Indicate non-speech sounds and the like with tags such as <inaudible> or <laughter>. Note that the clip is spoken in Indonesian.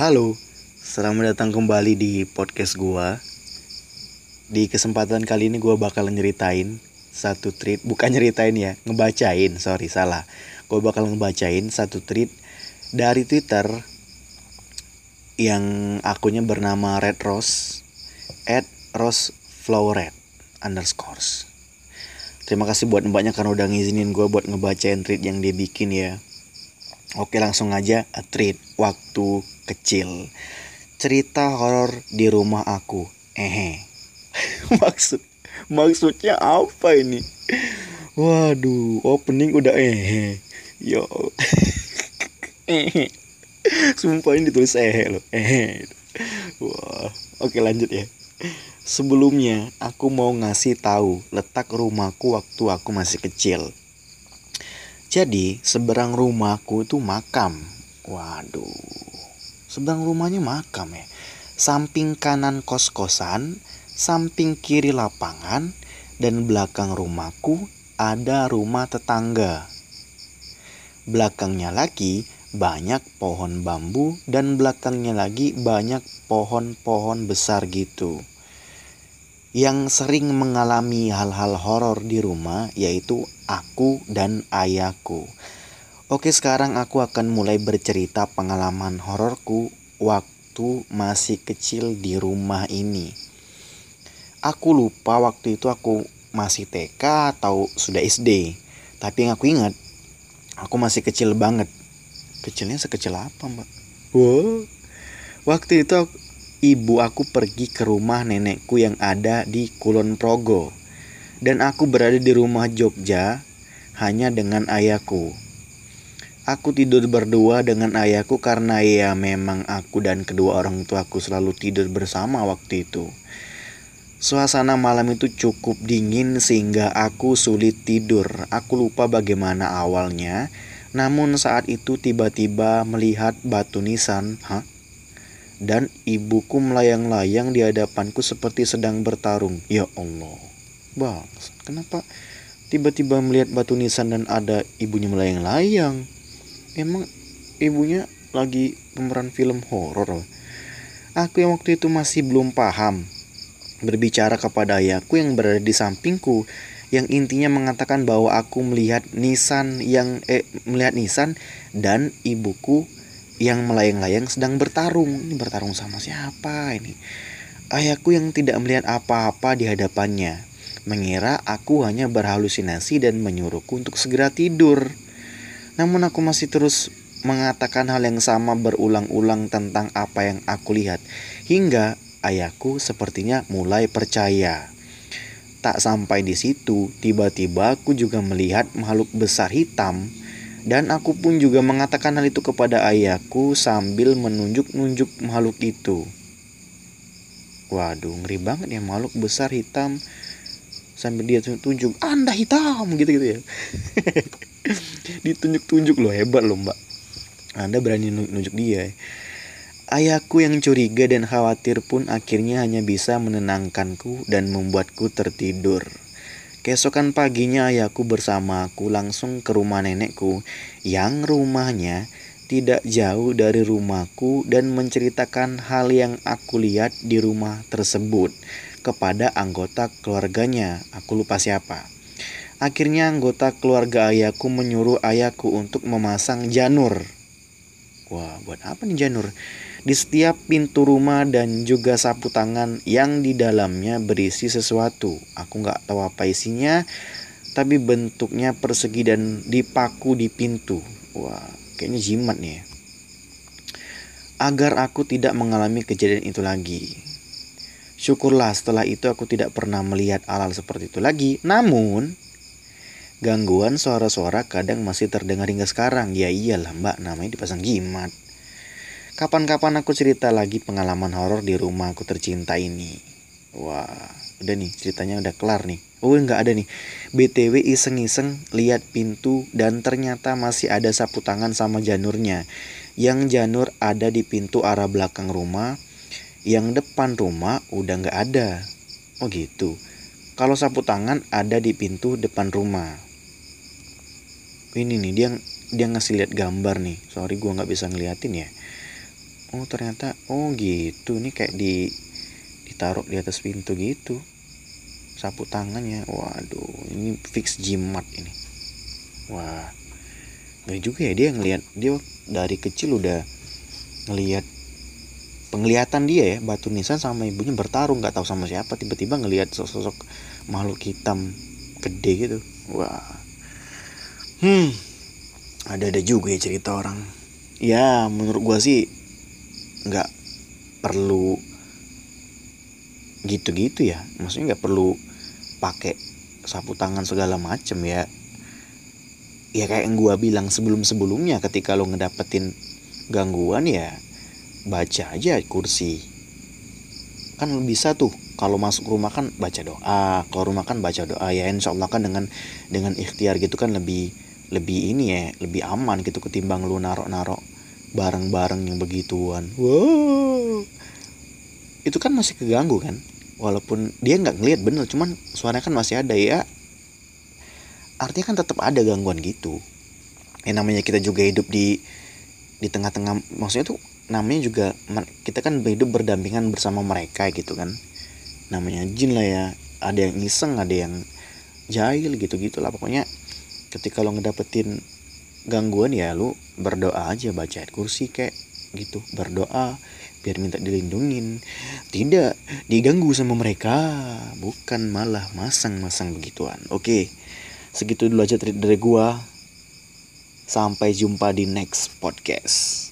Halo, selamat datang kembali di podcast gua. Di kesempatan kali ini gua bakal nyeritain satu tweet, bukan nyeritain ya, ngebacain, sorry salah. Gua bakal ngebacain satu tweet dari Twitter yang akunnya bernama Red Rose at Rose Flower underscores. Terima kasih buat mbaknya karena udah ngizinin gue buat ngebacain tweet yang dia bikin ya. Oke langsung aja a tweet waktu kecil. Cerita horor di rumah aku. Ehe. <laughs> Maksud maksudnya apa ini? Waduh, opening udah ehe. Yo. <laughs> ehe. Sumpah ini ditulis ehe loh. Ehe. Wah, oke lanjut ya. Sebelumnya, aku mau ngasih tahu letak rumahku waktu aku masih kecil. Jadi, seberang rumahku itu makam. Waduh. Seberang rumahnya makam ya. Samping kanan kos-kosan, samping kiri lapangan, dan belakang rumahku ada rumah tetangga. Belakangnya lagi banyak pohon bambu dan belakangnya lagi banyak pohon-pohon besar gitu yang sering mengalami hal-hal horor di rumah yaitu aku dan ayahku. Oke, sekarang aku akan mulai bercerita pengalaman hororku waktu masih kecil di rumah ini. Aku lupa waktu itu aku masih TK atau sudah SD. Tapi yang aku ingat, aku masih kecil banget. Kecilnya sekecil apa, Mbak? Wow. Waktu itu aku, ibu aku pergi ke rumah nenekku yang ada di Kulon Progo. Dan aku berada di rumah Jogja hanya dengan ayahku. Aku tidur berdua dengan ayahku karena ya memang aku dan kedua orang tuaku selalu tidur bersama waktu itu. Suasana malam itu cukup dingin sehingga aku sulit tidur. Aku lupa bagaimana awalnya. Namun saat itu tiba-tiba melihat batu nisan. Hah? Dan ibuku melayang-layang di hadapanku seperti sedang bertarung. Ya Allah, bang, kenapa tiba-tiba melihat batu nisan dan ada ibunya melayang-layang? Emang ibunya lagi pemeran film horor? Aku yang waktu itu masih belum paham berbicara kepada ayahku yang berada di sampingku yang intinya mengatakan bahwa aku melihat nisan yang eh melihat nisan dan ibuku yang melayang-layang sedang bertarung. Ini bertarung sama siapa ini? Ayahku yang tidak melihat apa-apa di hadapannya, mengira aku hanya berhalusinasi dan menyuruhku untuk segera tidur. Namun aku masih terus mengatakan hal yang sama berulang-ulang tentang apa yang aku lihat, hingga ayahku sepertinya mulai percaya. Tak sampai di situ, tiba-tiba aku juga melihat makhluk besar hitam dan aku pun juga mengatakan hal itu kepada ayahku sambil menunjuk-nunjuk makhluk itu. Waduh, ngeri banget ya makhluk besar hitam sambil dia tunjuk anda hitam gitu-gitu ya. <laughs> Ditunjuk-tunjuk loh hebat loh mbak. Anda berani nunjuk dia. Ayahku yang curiga dan khawatir pun akhirnya hanya bisa menenangkanku dan membuatku tertidur. Keesokan paginya ayahku bersama aku langsung ke rumah nenekku yang rumahnya tidak jauh dari rumahku dan menceritakan hal yang aku lihat di rumah tersebut kepada anggota keluarganya. Aku lupa siapa. Akhirnya anggota keluarga ayahku menyuruh ayahku untuk memasang janur. Wah, buat apa nih janur? di setiap pintu rumah dan juga sapu tangan yang di dalamnya berisi sesuatu. Aku nggak tahu apa isinya, tapi bentuknya persegi dan dipaku di pintu. Wah, kayaknya jimat nih. Ya. Agar aku tidak mengalami kejadian itu lagi. Syukurlah setelah itu aku tidak pernah melihat alal seperti itu lagi. Namun, gangguan suara-suara kadang masih terdengar hingga sekarang. Ya iyalah mbak, namanya dipasang jimat. Kapan-kapan aku cerita lagi pengalaman horor di rumah aku tercinta ini. Wah, udah nih ceritanya udah kelar nih. Oh nggak ada nih. BTW iseng-iseng lihat pintu dan ternyata masih ada sapu tangan sama janurnya. Yang janur ada di pintu arah belakang rumah. Yang depan rumah udah nggak ada. Oh gitu. Kalau sapu tangan ada di pintu depan rumah. Ini nih dia dia ngasih lihat gambar nih. Sorry gua nggak bisa ngeliatin ya. Oh ternyata oh gitu. Ini kayak di ditaruh di atas pintu gitu. Sapu tangannya. Waduh ini fix jimat ini. Wah. Nggak juga ya dia ngelihat dia dari kecil udah ngelihat penglihatan dia ya batu nisan sama ibunya bertarung nggak tahu sama siapa tiba-tiba ngelihat sosok makhluk hitam gede gitu. Wah hmm. Ada ada juga ya cerita orang. Ya menurut gua sih nggak perlu gitu-gitu ya. Maksudnya nggak perlu pakai sapu tangan segala macem ya. Ya kayak yang gua bilang sebelum-sebelumnya ketika lo ngedapetin gangguan ya baca aja kursi. Kan lo bisa tuh kalau masuk rumah kan baca doa kalau rumah kan baca doa. Ya insya Allah kan dengan dengan ikhtiar gitu kan lebih lebih ini ya lebih aman gitu ketimbang lu narok-narok bareng-bareng yang begituan. Wow. Itu kan masih keganggu kan? Walaupun dia nggak ngelihat bener. Cuman suaranya kan masih ada ya. Artinya kan tetap ada gangguan gitu. Yang namanya kita juga hidup di di tengah-tengah maksudnya tuh namanya juga kita kan hidup berdampingan bersama mereka gitu kan. Namanya jin lah ya. Ada yang iseng ada yang jahil gitu gitulah pokoknya ketika lo ngedapetin gangguan ya lu berdoa aja baca ayat kursi kayak gitu. Berdoa biar minta dilindungin. Tidak diganggu sama mereka. Bukan malah masang-masang begituan. Oke segitu dulu aja dari gua. Sampai jumpa di next podcast